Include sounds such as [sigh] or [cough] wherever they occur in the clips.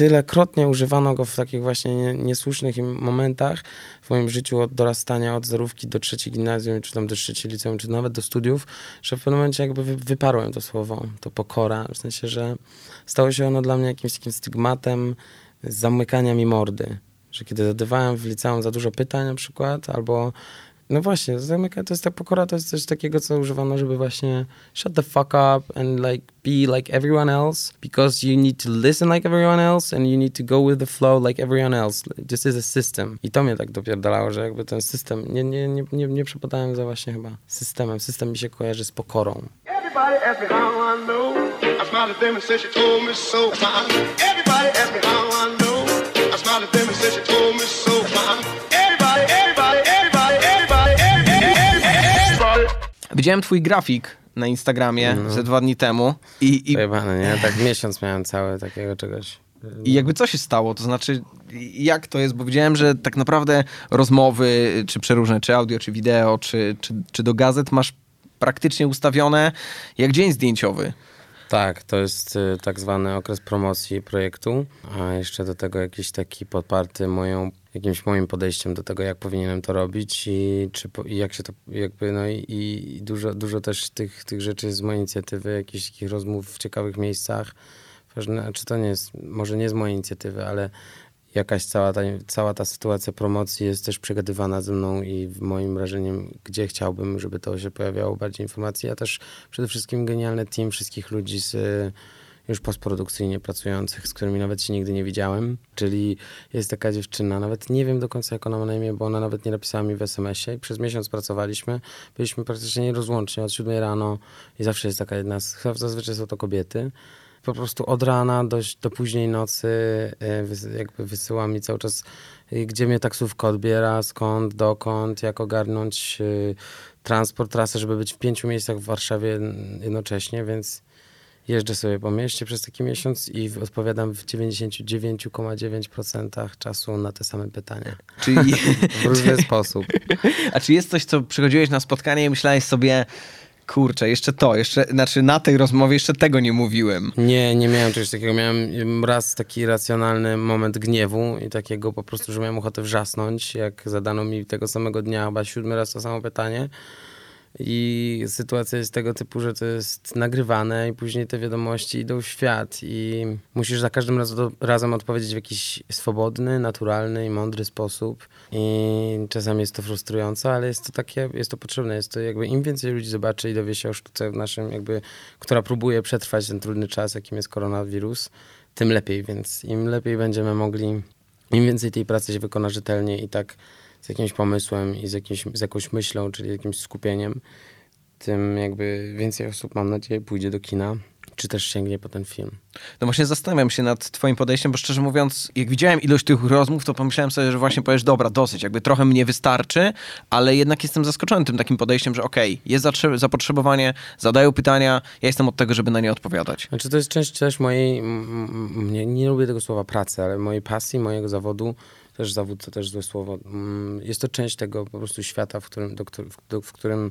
tylekrotnie używano go w takich właśnie niesłusznych momentach w moim życiu od dorastania, od zerówki do trzeciej gimnazjum, czy tam do trzeciej liceum, czy nawet do studiów, że w pewnym momencie jakby wyparłem to słowo, to pokora, w sensie, że stało się ono dla mnie jakimś takim stygmatem zamykania mi mordy. Że kiedy zadawałem w liceum za dużo pytań na przykład, albo no właśnie, zamyka, to jest ta pokora, to jest coś takiego, co używano, żeby właśnie shut the fuck up and like be like everyone else because you need to listen like everyone else and you need to go with the flow like everyone else. This is a system. I to mnie tak dopierdalało, że jakby ten system, nie, nie, nie, nie, nie przepadałem za właśnie chyba systemem. System mi się kojarzy z pokorą. Everybody ask me how I know. I smiled at them and said she told me so. Everybody ask me how I know. I smiled at them and said she told me so. Everybody, Widziałem twój grafik na Instagramie no. ze dwa dni temu i... i... Pojebane, nie? Tak miesiąc miałem cały takiego czegoś. I jakby co się stało? To znaczy, jak to jest? Bo widziałem, że tak naprawdę rozmowy, czy przeróżne, czy audio, czy wideo, czy, czy, czy do gazet masz praktycznie ustawione jak dzień zdjęciowy. Tak, to jest y, tak zwany okres promocji projektu, a jeszcze do tego jakiś taki podparty moją, jakimś moim podejściem do tego, jak powinienem to robić i, czy, i jak się to jakby, no i, i, dużo, dużo też tych, tych rzeczy z mojej inicjatywy, jakichś takich rozmów w ciekawych miejscach. Czy to nie jest, może nie z mojej inicjatywy, ale jakaś cała ta, cała ta sytuacja promocji jest też przegadywana ze mną i moim wrażeniem, gdzie chciałbym, żeby to się pojawiało bardziej informacji, a też przede wszystkim genialny team wszystkich ludzi z już postprodukcyjnie pracujących, z którymi nawet się nigdy nie widziałem. Czyli jest taka dziewczyna, nawet nie wiem do końca jak ona ma na imię, bo ona nawet nie napisała mi w SMS-ie. Przez miesiąc pracowaliśmy, byliśmy praktycznie nierozłącznie od 7 rano i zawsze jest taka jedna, zazwyczaj są to kobiety po prostu od rana do, do późnej nocy e, jakby wysyła mi cały czas, e, gdzie mnie taksówka odbiera, skąd, dokąd, jak ogarnąć e, transport, trasę, żeby być w pięciu miejscach w Warszawie jednocześnie, więc jeżdżę sobie po mieście przez taki miesiąc i odpowiadam w 99,9% czasu na te same pytania. Czyli [laughs] w różny [laughs] sposób. A czy jest coś, co przychodziłeś na spotkanie i myślałeś sobie, kurczę, jeszcze to, jeszcze, znaczy na tej rozmowie jeszcze tego nie mówiłem. Nie, nie miałem czegoś takiego. Miałem raz taki racjonalny moment gniewu i takiego po prostu, że miałem ochotę wrzasnąć, jak zadano mi tego samego dnia chyba siódmy raz to samo pytanie. I sytuacja jest tego typu, że to jest nagrywane i później te wiadomości idą w świat i musisz za każdym razem odpowiedzieć w jakiś swobodny, naturalny i mądry sposób. I czasami jest to frustrujące, ale jest to takie, jest to potrzebne. Jest to jakby im więcej ludzi zobaczy i dowie się o sztuce w naszym jakby, która próbuje przetrwać ten trudny czas, jakim jest koronawirus, tym lepiej. Więc im lepiej będziemy mogli, im więcej tej pracy się wykona rzetelnie i tak z jakimś pomysłem i z, jakimś, z jakąś myślą, czyli jakimś skupieniem, tym jakby więcej osób, mam nadzieję, pójdzie do kina, czy też sięgnie po ten film. No właśnie zastanawiam się nad twoim podejściem, bo szczerze mówiąc, jak widziałem ilość tych rozmów, to pomyślałem sobie, że właśnie powiesz, dobra, dosyć, jakby trochę mnie wystarczy, ale jednak jestem zaskoczony tym takim podejściem, że okej, okay, jest zapotrzebowanie, zadają pytania, ja jestem od tego, żeby na nie odpowiadać. Znaczy to jest część też mojej, nie, nie lubię tego słowa pracy, ale mojej pasji, mojego zawodu, też zawód to też złe słowo. Mm, jest to część tego po prostu świata, w którym, do, do, w którym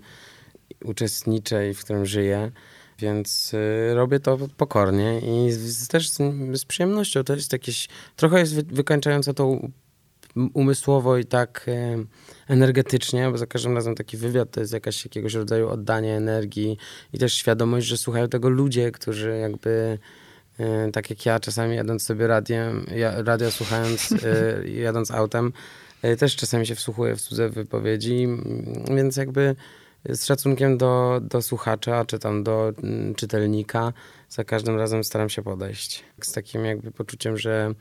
uczestniczę i w którym żyję. Więc y, robię to pokornie i z, też z, z, przyjemnością. To jest jakieś, trochę jest wy, wykańczające to umysłowo i tak y, energetycznie, bo za każdym razem taki wywiad to jest jakaś jakiegoś rodzaju oddanie energii i też świadomość, że słuchają tego ludzie, którzy jakby E, tak jak ja czasami jadąc sobie radiem, ja, radio słuchając, [laughs] e, jadąc autem, e, też czasami się wsłuchuję w cudze wypowiedzi, więc jakby z szacunkiem do, do słuchacza, czy tam do czytelnika, za każdym razem staram się podejść. Z takim jakby poczuciem, że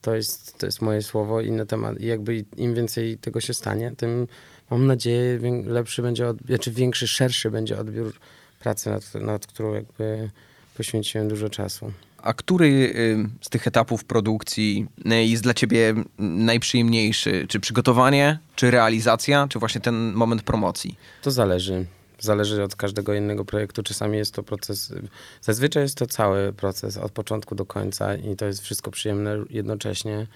to jest, to jest moje słowo i na temat, i jakby im więcej tego się stanie, tym mam nadzieję lepszy będzie, czy znaczy większy, szerszy będzie odbiór pracy, nad, nad którą jakby poświęciłem dużo czasu. A który y, z tych etapów produkcji jest dla ciebie najprzyjemniejszy? Czy przygotowanie, czy realizacja, czy właśnie ten moment promocji? To zależy. Zależy od każdego innego projektu. Czasami jest to proces, zazwyczaj jest to cały proces od początku do końca i to jest wszystko przyjemne jednocześnie.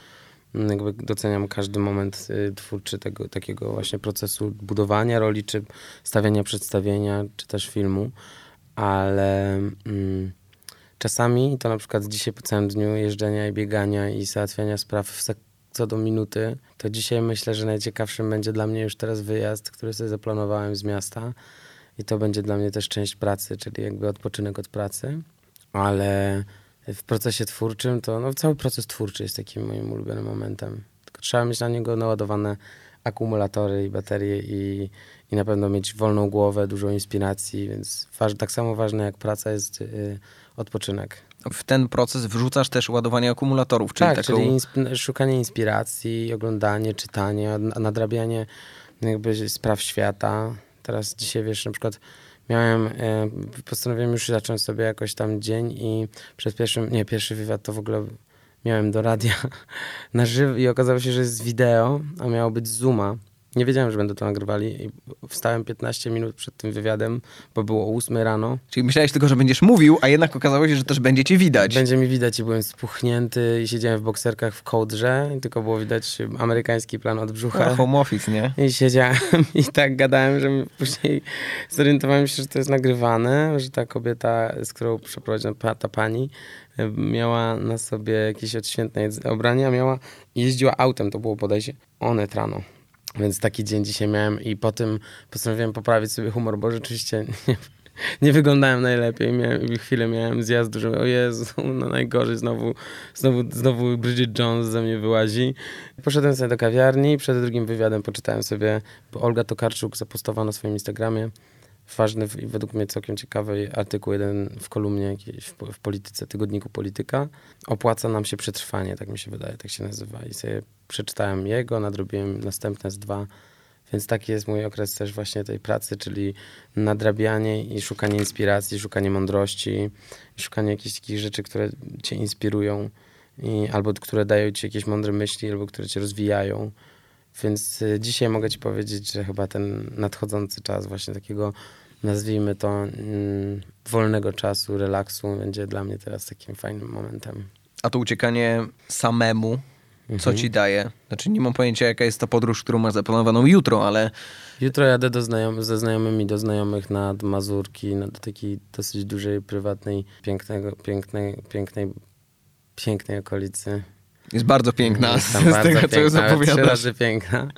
Jakby doceniam każdy moment y, twórczy tego takiego właśnie procesu budowania roli, czy stawiania przedstawienia, czy też filmu, ale. Mm, czasami, to na przykład dzisiaj po całym dniu jeżdżenia i biegania i załatwiania spraw w sek- co do minuty, to dzisiaj myślę, że najciekawszym będzie dla mnie już teraz wyjazd, który sobie zaplanowałem z miasta i to będzie dla mnie też część pracy, czyli jakby odpoczynek od pracy, ale w procesie twórczym to no, cały proces twórczy jest takim moim ulubionym momentem. Tylko trzeba mieć na niego naładowane akumulatory i baterie i, i na pewno mieć wolną głowę, dużo inspiracji, więc waż, tak samo ważne jak praca jest y, odpoczynek. W ten proces wrzucasz też ładowanie akumulatorów, czyli tak, taką... czyli insp- szukanie inspiracji, oglądanie, czytanie, nad- nadrabianie jakby spraw świata. Teraz dzisiaj, wiesz, na przykład miałem, e, postanowiłem już zacząć sobie jakoś tam dzień i przed pierwszym, nie, pierwszy wywiad to w ogóle miałem do radia [laughs] na żywo i okazało się, że jest wideo, a miało być Zooma. Nie wiedziałem, że będą to nagrywali i wstałem 15 minut przed tym wywiadem, bo było o 8 rano. Czyli myślałeś tylko, że będziesz mówił, a jednak okazało się, że też będzie cię widać. Będzie mi widać i byłem spuchnięty i siedziałem w bokserkach w kołdrze i tylko było widać amerykański plan od brzucha. A, home office, nie? I siedziałem [laughs] i tak gadałem, że później zorientowałem się, że to jest nagrywane, że ta kobieta, z którą przeprowadziła pa- ta pani, miała na sobie jakieś odświętne ubrania, miała jeździła autem, to było bodajże onet rano. Więc taki dzień dzisiaj miałem i po tym postanowiłem poprawić sobie humor, bo rzeczywiście [laughs] nie, nie wyglądałem najlepiej. Miałem, chwilę miałem zjazdu, że o Jezu, no najgorzej, znowu, znowu, znowu Bridget Jones ze mnie wyłazi. Poszedłem sobie do kawiarni, przed drugim wywiadem poczytałem sobie, bo Olga Tokarczuk zapostowała na swoim Instagramie ważny i według mnie całkiem ciekawy artykuł jeden w kolumnie jakiejś w, w Polityce, tygodniku Polityka. Opłaca nam się przetrwanie, tak mi się wydaje, tak się nazywa. I sobie przeczytałem jego, nadrobiłem następne z dwa. Więc taki jest mój okres też właśnie tej pracy, czyli nadrabianie i szukanie inspiracji, szukanie mądrości, szukanie jakichś takich rzeczy, które cię inspirują i, albo które dają ci jakieś mądre myśli, albo które cię rozwijają. Więc y, dzisiaj mogę ci powiedzieć, że chyba ten nadchodzący czas właśnie takiego, nazwijmy to, mm, wolnego czasu, relaksu będzie dla mnie teraz takim fajnym momentem. A to uciekanie samemu, co Mhm. ci daje? Znaczy nie mam pojęcia, jaka jest ta podróż, którą masz zaplanowaną jutro, ale Jutro jadę do znajom- ze znajomymi do znajomych nad Mazurki, na do takiej dosyć dużej, prywatnej, pięknego, pięknej, pięknej, pięknej okolicy. jest bardzo piękna Jest [laughs] z bardzo tego, co piękna, trzy zapowiadasz. razy piękna.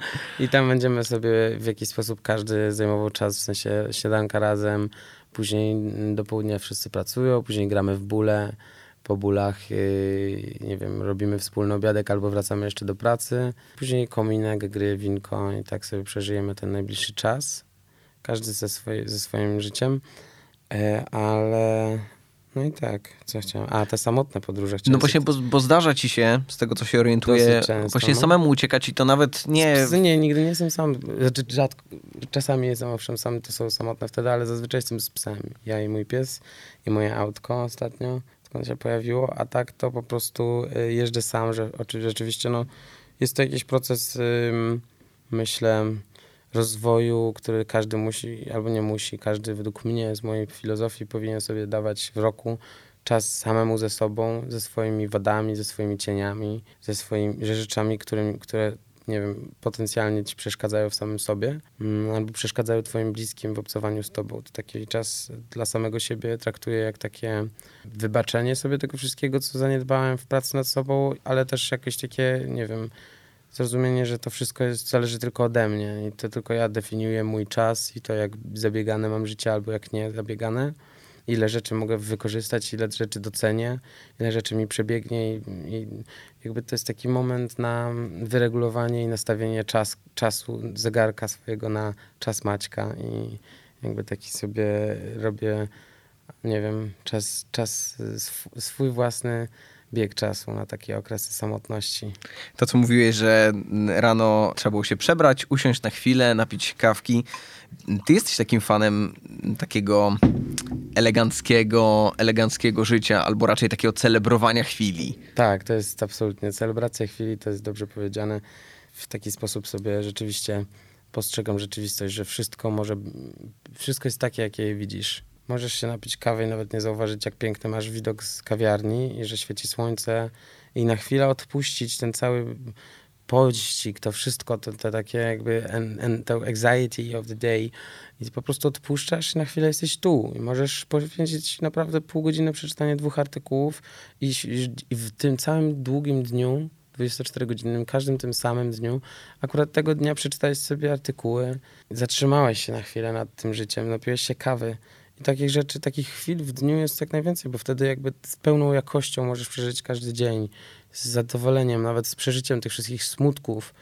I tam będziemy sobie w jakiś sposób każdy zajmował czas, w sensie śniadanka razem, później do południa wszyscy pracują, później gramy w bóle, po bólach, yy, nie wiem, robimy wspólny obiadek albo wracamy jeszcze do pracy. Później kominek, gry, winko i tak sobie przeżyjemy ten najbliższy czas. Każdy ze, swoje, ze swoim życiem. E, ale no i tak, co chciałem. A, te samotne podróże chciałem No właśnie, bo, bo zdarza ci się, z tego co się orientuję, często, właśnie no. samemu uciekać i to nawet nie... Nie, nigdy nie jestem sam. Znaczy, rzadko, czasami jestem owszem sam, to są samotne wtedy, ale zazwyczaj jestem z psem. Ja i mój pies i moje autko ostatnio, skąd się pojawiło, a tak to po prostu y, jeżdżę sam, że rzeczywiście no, jest to jakiś proces, myślę, rozwoju, który każdy musi, albo nie musi, każdy według mnie, z mojej filozofii powinien sobie dawać w roku czas samemu ze sobą, ze swoimi wadami, ze swoimi cieniami, ze swoimi rzeczami, którymi, które nie wiem, potencjalnie ci przeszkadzają w samym sobie, mm, albo przeszkadzają twoim bliskim w obcowaniu z tobą. To taki czas dla samego siebie traktuję jak takie wybaczenie sobie tego wszystkiego, co zaniedbałem w pracy nad sobą, ale też jakieś takie, nie wiem, zrozumienie, że to wszystko jest, zależy tylko ode mnie i to tylko ja definiuję mój czas i to jak zabiegane mam życie albo jak nie zabiegane. Ile rzeczy mogę wykorzystać, ile rzeczy docenię, ile rzeczy mi przebiegnie i, i jakby to jest taki moment na wyregulowanie i nastawienie czas, czasu, zegarka swojego na czas Maćka i jakby taki sobie robię, nie wiem, czas, czas sw- swój własny bieg czasu na takie okresy samotności. To, co mówiłeś, że rano trzeba było się przebrać, usiąść na chwilę, napić kawki. Ty jesteś takim fanem takiego eleganckiego, eleganckiego życia, albo raczej takiego celebrowania chwili. Tak, to jest absolutnie celebracja chwili, to jest dobrze powiedziane. W taki sposób sobie rzeczywiście postrzegam rzeczywistość, że wszystko może, wszystko jest takie, jakie je widzisz. Możesz się napić kawy i nawet nie zauważyć, jak piękny masz widok z kawiarni i że świeci słońce i na chwilę odpuścić ten cały pościg, to wszystko, to, to takie jakby and, and anxiety of the day i po prostu odpuszczasz i na chwilę jesteś tu i możesz poświęcić naprawdę pół godziny przeczytanie dwóch artykułów i, i w tym całym długim dniu 24-godzinnym, każdym tym samym dniu. Akurat tego dnia przeczytałeś sobie artykuły, zatrzymałeś się na chwilę nad tym życiem, napiłeś się kawy. I takich rzeczy, takich chwil w dniu jest jak najwięcej, bo wtedy jakby z pełną jakością możesz przeżyć każdy dzień, z zadowoleniem, nawet z przeżyciem tych wszystkich smutków.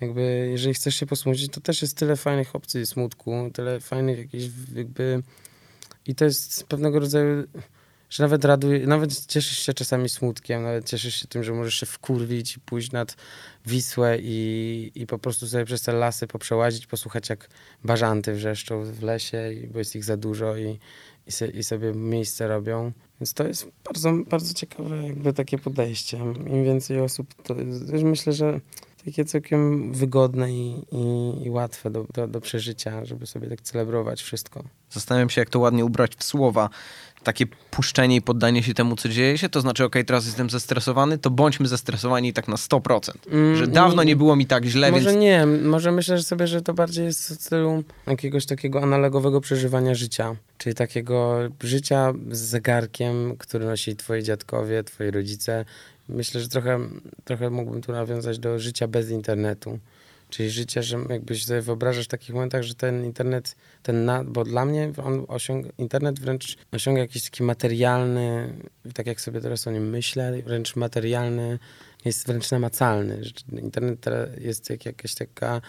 Jakby, jeżeli chcesz się posmucić, to też jest tyle fajnych opcji smutku, tyle fajnych jakichś jakby... I to jest pewnego rodzaju że nawet raduje, nawet cieszysz się czasami smutkiem, nawet cieszysz się tym, że możesz się wkurwić i pójść nad Wisłę i, i po prostu sobie przez te lasy poprzełazić, posłuchać jak bażanty wrzeszczą w lesie, bo jest ich za dużo i, i, se, i sobie miejsce robią. Więc to jest bardzo, bardzo ciekawe jakby takie podejście. Im więcej osób, to myślę, że takie całkiem wygodne i, i, i łatwe do, do, do, przeżycia, żeby sobie tak celebrować wszystko. Zastanawiam się, jak to ładnie ubrać w słowa. Takie puszczenie i poddanie się temu, co dzieje się, to znaczy, ok, teraz jestem zestresowany, to bądźmy zestresowani tak na 100%. Mm, że dawno nie było mi tak źle, Może więc... nie, może myślę że sobie, że to bardziej jest w celu jakiegoś takiego analogowego przeżywania życia. Czyli takiego życia z zegarkiem, który nosi twoi dziadkowie, twoi rodzice, myślę, że trochę, trochę mógłbym tu nawiązać do życia bez internetu. Czyli życie, że jakbyś sobie wyobrażasz w takich momentach, że ten internet, ten na, bo dla mnie on osiąga, internet wręcz osiąga jakiś taki materialny, tak jak sobie teraz o nim myślę, wręcz materialny, jest wręcz namacalny. Internet jest jak jakaś taka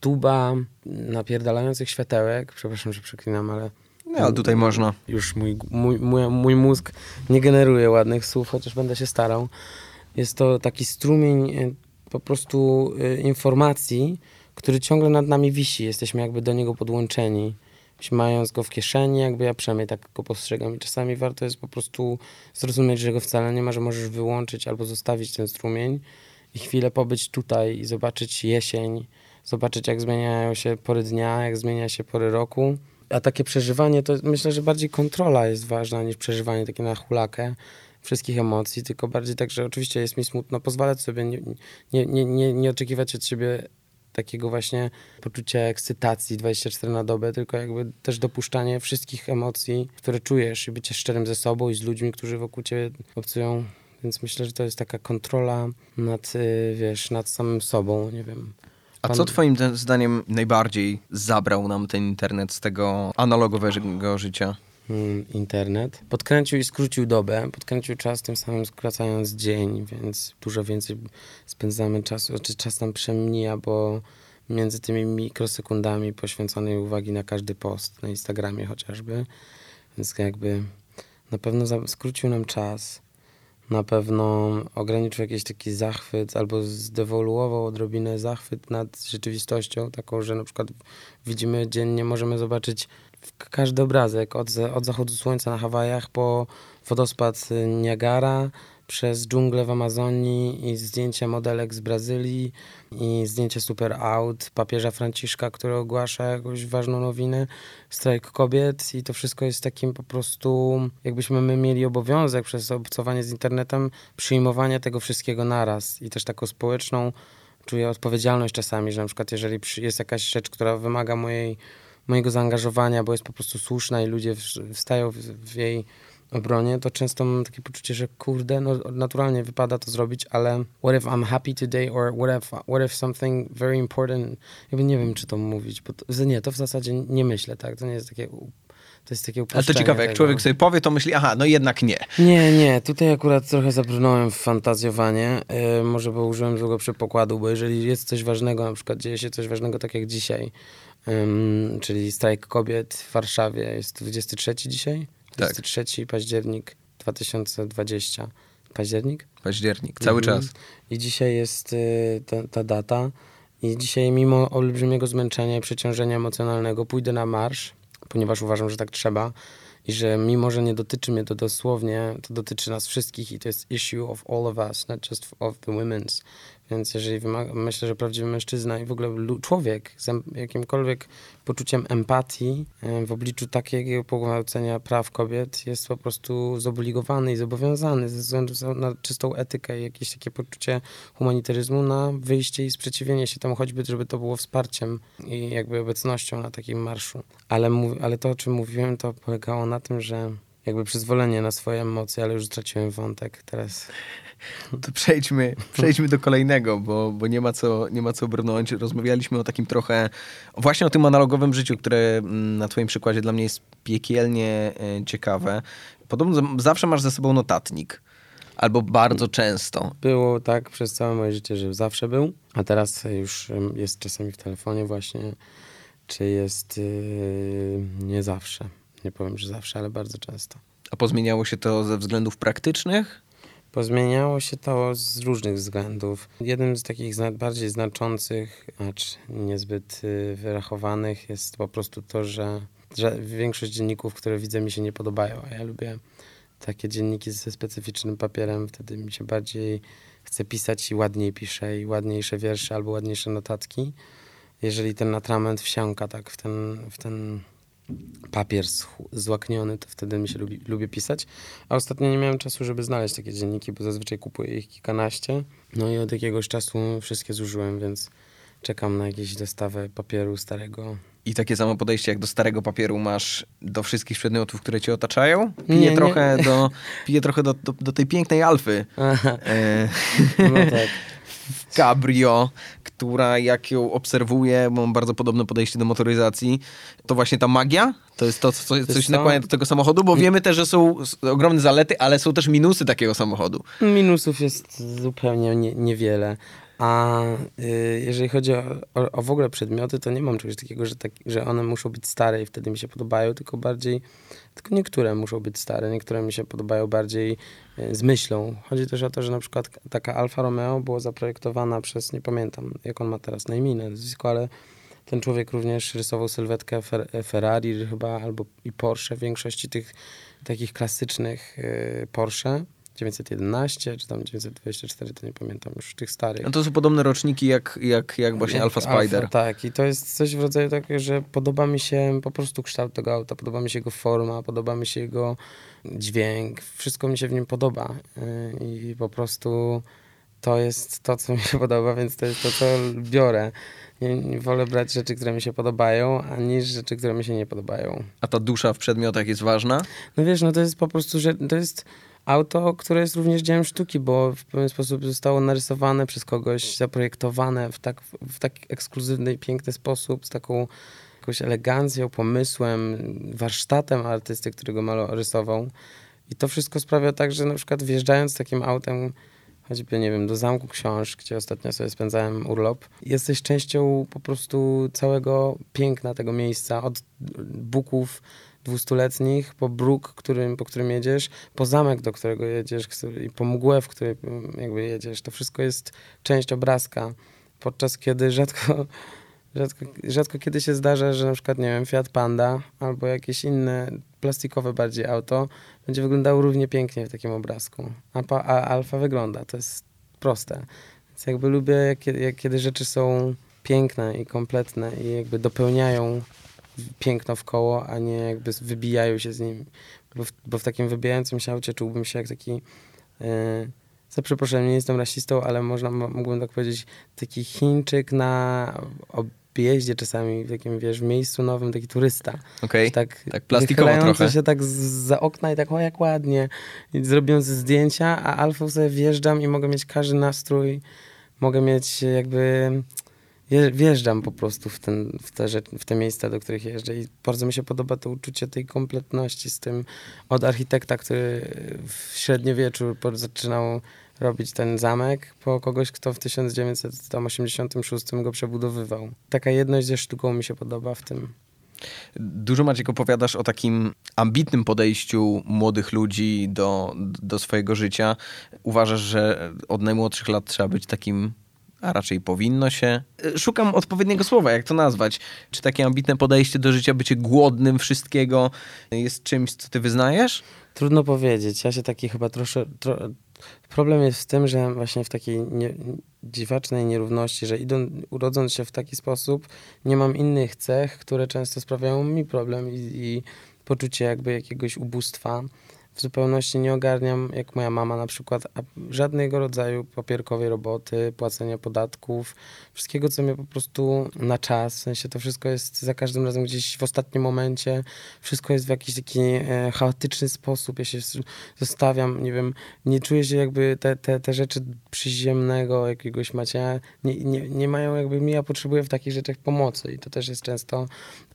tuba napierdalających światełek, przepraszam, że przeklinam, ale no, ale tutaj można. Już mój, mój, mój, mój mózg nie generuje ładnych słów, chociaż będę się starał. Jest to taki strumień po prostu e, informacji, który ciągle nad nami wisi. Jesteśmy jakby do niego podłączeni. Mając go w kieszeni, jakby ja przynajmniej tak go postrzegam. I czasami warto jest po prostu zrozumieć, że go wcale nie ma, że możesz wyłączyć albo zostawić ten strumień i chwilę pobyć tutaj i zobaczyć jesień, zobaczyć jak zmieniają się pory dnia, jak zmienia się pory roku a takie przeżywanie to myślę, że bardziej kontrola jest ważna niż przeżywanie takie na hulakę wszystkich emocji, tylko bardziej tak, że oczywiście jest mi smutno, pozwalać sobie nie, nie, nie, nie, nie oczekiwać od siebie takiego właśnie poczucia ekscytacji 24 na dobę, tylko jakby też dopuszczanie wszystkich emocji, które czujesz i bycie szczerym ze sobą i z ludźmi, którzy wokół ciebie obcują. Więc myślę, że to jest taka kontrola nad, y, wiesz, nad samym sobą, nie wiem. A co twoim zdaniem najbardziej zabrał nam ten internet z tego analogowego życia? Hmm, internet. Podkręcił i skrócił dobę, podkręcił czas, tym samym skracając dzień, więc dużo więcej spędzamy czasu, znaczy czas nam przemija, bo między tymi mikrosekundami poświęconej uwagi na każdy post, na Instagramie chociażby, więc jakby na pewno skrócił nam czas. Na pewno ograniczył jakiś taki zachwyt albo zdewoluował odrobinę zachwyt nad rzeczywistością, taką, że na przykład widzimy dziennie, możemy zobaczyć każdy obrazek od, od zachodu słońca na Hawajach po wodospad Niagara, przez dżunglę w Amazonii i zdjęcia modelek z Brazylii i zdjęcie super out papieża Franciszka, który ogłasza jakąś ważną nowinę, strajk kobiet i to wszystko jest takim po prostu, jakbyśmy my mieli obowiązek przez obcowanie z internetem przyjmowania tego wszystkiego naraz i też taką społeczną czuję odpowiedzialność czasami, że na przykład jeżeli jest jakaś rzecz, która wymaga mojej, mojego zaangażowania, bo jest po prostu słuszna i ludzie wstają w, w jej obronie, to często mam takie poczucie, że kurde, no naturalnie wypada to zrobić, ale what if I'm happy today or what if, what if something very important, jakby nie wiem, czy to mówić, bo to, nie, to w zasadzie nie myślę, tak, to nie jest takie to jest takie Ale to ciekawe, jak człowiek sobie powie, to myśli, aha, no jednak nie. Nie, nie, tutaj akurat trochę zabrnąłem w fantazjowanie, yy, może bo użyłem złego przepokładu, bo jeżeli jest coś ważnego, na przykład dzieje się coś ważnego, tak jak dzisiaj, czyli strajk kobiet w Warszawie, jest 23 dzisiaj? 23 tak. październik 2020. Październik? Październik, cały mhm. czas. I dzisiaj jest y, ta, ta, data. I dzisiaj, mimo olbrzymiego zmęczenia i przeciążenia emocjonalnego, pójdę na marsz, ponieważ uważam, że tak trzeba. I że mimo, że nie dotyczy mnie to dosłownie, to dotyczy nas wszystkich i to jest issue of all of us, not just of the women's. Więc jeżeli wymaga, myślę, że prawdziwy mężczyzna i w ogóle człowiek z jakimkolwiek poczuciem empatii e, w obliczu takiego pogwałcenia praw kobiet jest po prostu zobligowany i zobowiązany ze względu na czystą etykę i jakieś takie poczucie humanitaryzmu na wyjście i sprzeciwienie się temu, choćby żeby to było wsparciem i jakby obecnością na takim marszu. Ale, ale to, o czym mówiłem, to polegało na tym, że jakby przyzwolenie na swoje emocje, ale już straciłem wątek. Teraz To przejdźmy, przejdźmy do kolejnego, bo, bo nie, ma co, nie ma co brnąć. Rozmawialiśmy o takim trochę, właśnie o tym analogowym życiu, które mm, na twoim przykładzie dla mnie jest piekielnie e, ciekawe. Podobno zawsze masz ze sobą notatnik. Albo bardzo często. było tak przez całe moje życie, że zawsze był, a teraz już jest czasami w telefonie właśnie, czy jest yy, nie zawsze. Nie powiem, że zawsze, ale bardzo często. A pozmieniało się to ze względów praktycznych? Pozmieniało się to z różnych względów. Jednym z takich bardziej znaczących, acz niezbyt y, wyrachowanych jest po prostu to, że, że większość dzienników, które widzę, mi się nie podobają, a ja lubię takie dzienniki ze specyficznym papierem, wtedy mi się bardziej chce pisać i ładniej piszę i ładniejsze wiersze albo ładniejsze notatki. Jeżeli ten atrament wsiąka tak w ten, w ten papier złakniony, to wtedy mi się lubi, lubię pisać. A ostatnio nie miałem czasu, żeby znaleźć takie dzienniki, bo zazwyczaj kupuję ich kilkanaście. No i od jakiegoś czasu wszystkie zużyłem, więc czekam na jakieś dostawę papieru starego. I takie samo podejście jak do starego papieru masz do wszystkich przedmiotów, które cię otaczają? Piję Nie, nie. trochę, Do, piję trochę do, do, do tej pięknej Alfy. E, No tak. [laughs] Cabrio, która jak ją obserwuję, bo mam bardzo podobne podejście do motoryzacji, to właśnie ta magia, to jest to, co, coś co? nakłania do tego samochodu, bo wiemy też, że są ogromne zalety, ale są też minusy takiego samochodu. Minusów jest zupełnie nie, niewiele. A y, jeżeli chodzi o, o, o w ogóle przedmioty, to nie mam czegoś takiego, że, tak, że one muszą być stare i wtedy mi się podobają, tylko bardziej, tylko niektóre muszą być stare, niektóre mi się podobają bardziej y, z myślą. Chodzi też o to, że na przykład taka Alfa Romeo była zaprojektowana przez, nie pamiętam jak on ma teraz na imię, nazwisko, ale ten człowiek również rysował sylwetkę Fer Ferrari chyba, albo i Porsche, w większości tych takich klasycznych y, Porsche. 911 czy tam 924, to nie pamiętam już tych starych. No to są podobne roczniki jak, jak, jak właśnie Jak Alfa Spider. tak, i to jest coś w rodzaju takiego, że podoba mi się po prostu kształt tego auta, podoba mi się jego forma, podoba mi się jego dźwięk, wszystko mi się w nim podoba y, i po prostu to jest to, co mi się [laughs] podoba, więc to jest to, co biorę. Nie, nie wolę brać rzeczy, które mi się podobają, aniż rzeczy, które mi się nie podobają. A ta dusza w przedmiotach jest ważna? No wiesz, no to jest po prostu, że to jest auto, które jest również dziełem sztuki, bo w pewien sposób zostało narysowane przez kogoś, zaprojektowane w tak, w tak ekskluzywny i piękny sposób, z taką jakąś elegancją, pomysłem, warsztatem artysty, którego malo rysował. I to wszystko sprawia tak, że na przykład wjeżdżając takim autem, choćby, nie wiem, do Zamku Książ, gdzie ostatnio sobie spędzałem urlop, jesteś częścią po prostu całego piękna tego miejsca, od buków dwustuletnich, po bruk, którym, po którym jedziesz, po zamek, do którego jedziesz i po mgłę, w której mm, jakby jedziesz. To wszystko jest część obrazka, podczas kiedy rzadko, rzadko, rzadko kiedy się zdarza, że na przykład, nie wiem, Fiat Panda albo jakieś inne plastikowe bardziej auto będzie wyglądało równie pięknie w takim obrazku. A, pa, a Alfa wygląda, to jest proste. Więc jakby lubię, jak, jak, kiedy rzeczy są piękne i kompletne i jakby dopełniają piękno w koło, a nie jakby wybijają się z nim. Bo w, bo w takim wybijającym się aucie czułbym się jak taki, yy, za przeproszeniem, nie jestem rasistą, ale można, mógłbym tak powiedzieć, taki Chińczyk na objeździe czasami, w takim, wiesz, w miejscu nowym, taki turysta. Okej. Tak, Tak plastikowo trochę. się tak za okna i tak, o jak ładnie, i zrobiąc zdjęcia, a alfą sobie wjeżdżam i mogę mieć każdy nastrój, mogę mieć jakby, wjeżdżam po prostu w, ten, w, te w te miejsca, do których jeżdżę i bardzo mi się podoba to uczucie tej kompletności z tym, od architekta, który w średniowieczu zaczynał robić ten zamek, po kogoś, kto w 1986 go przebudowywał. Taka jedność ze sztuką mi się podoba w tym. Dużo Maciek opowiadasz o takim ambitnym podejściu młodych ludzi do, do swojego życia. Uważasz, że od najmłodszych lat trzeba być takim, a raczej powinno się. Szukam odpowiedniego słowa, jak to nazwać. Czy takie ambitne podejście do życia, bycie głodnym wszystkiego jest czymś, co ty wyznajesz? Trudno powiedzieć. Ja się taki chyba trosze. Tro... Problem jest w tym, że właśnie w takiej nie, dziwacznej nierówności, że idą, urodząc się w taki sposób, nie mam innych cech, które często sprawiają mi problem i, i poczucie jakby jakiegoś ubóstwa w zupełności nie ogarniam, jak moja mama na przykład, żadnego rodzaju papierkowej roboty, płacenia podatków, wszystkiego, co mnie po prostu na czas, w sensie to wszystko jest za każdym razem gdzieś w ostatnim momencie, wszystko jest w jakiś taki e, chaotyczny sposób, ja się zostawiam, nie wiem, nie czuję się jakby te, te, te rzeczy przyziemnego jakiegoś macie, nie, nie, nie mają jakby mi, ja potrzebuję w takich rzeczach pomocy i to też jest często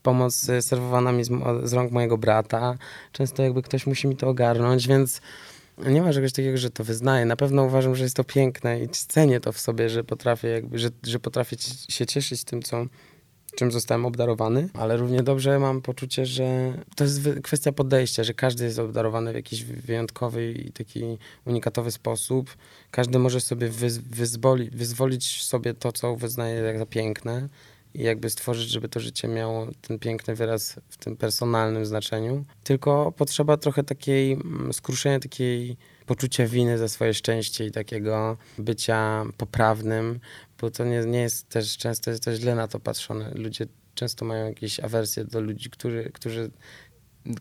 pomoc e, serwowana mi z, z rąk mojego brata, często jakby ktoś musi mi to ogarnąć, więc nie ma czegoś takiego, że to wyznaję. Na pewno uważam, że jest to piękne i cenię to w sobie, że potrafię jakby, że, że potrafię się cieszyć tym, co, czym zostałem obdarowany, ale równie dobrze mam poczucie, że to jest kwestia podejścia, że każdy jest obdarowany w jakiś wyjątkowy i taki unikatowy sposób. Każdy może sobie wyzwoli, wyzwolić sobie to, co wyznaje za piękne i jakby stworzyć, żeby to życie miało ten piękny wyraz w tym personalnym znaczeniu. Tylko potrzeba trochę takiej mm, skruszenia, takiej poczucia winy za swoje szczęście i takiego bycia poprawnym, bo to nie, nie jest też często jest to źle na to patrzone. Ludzie często mają jakieś awersje do ludzi, którzy, którzy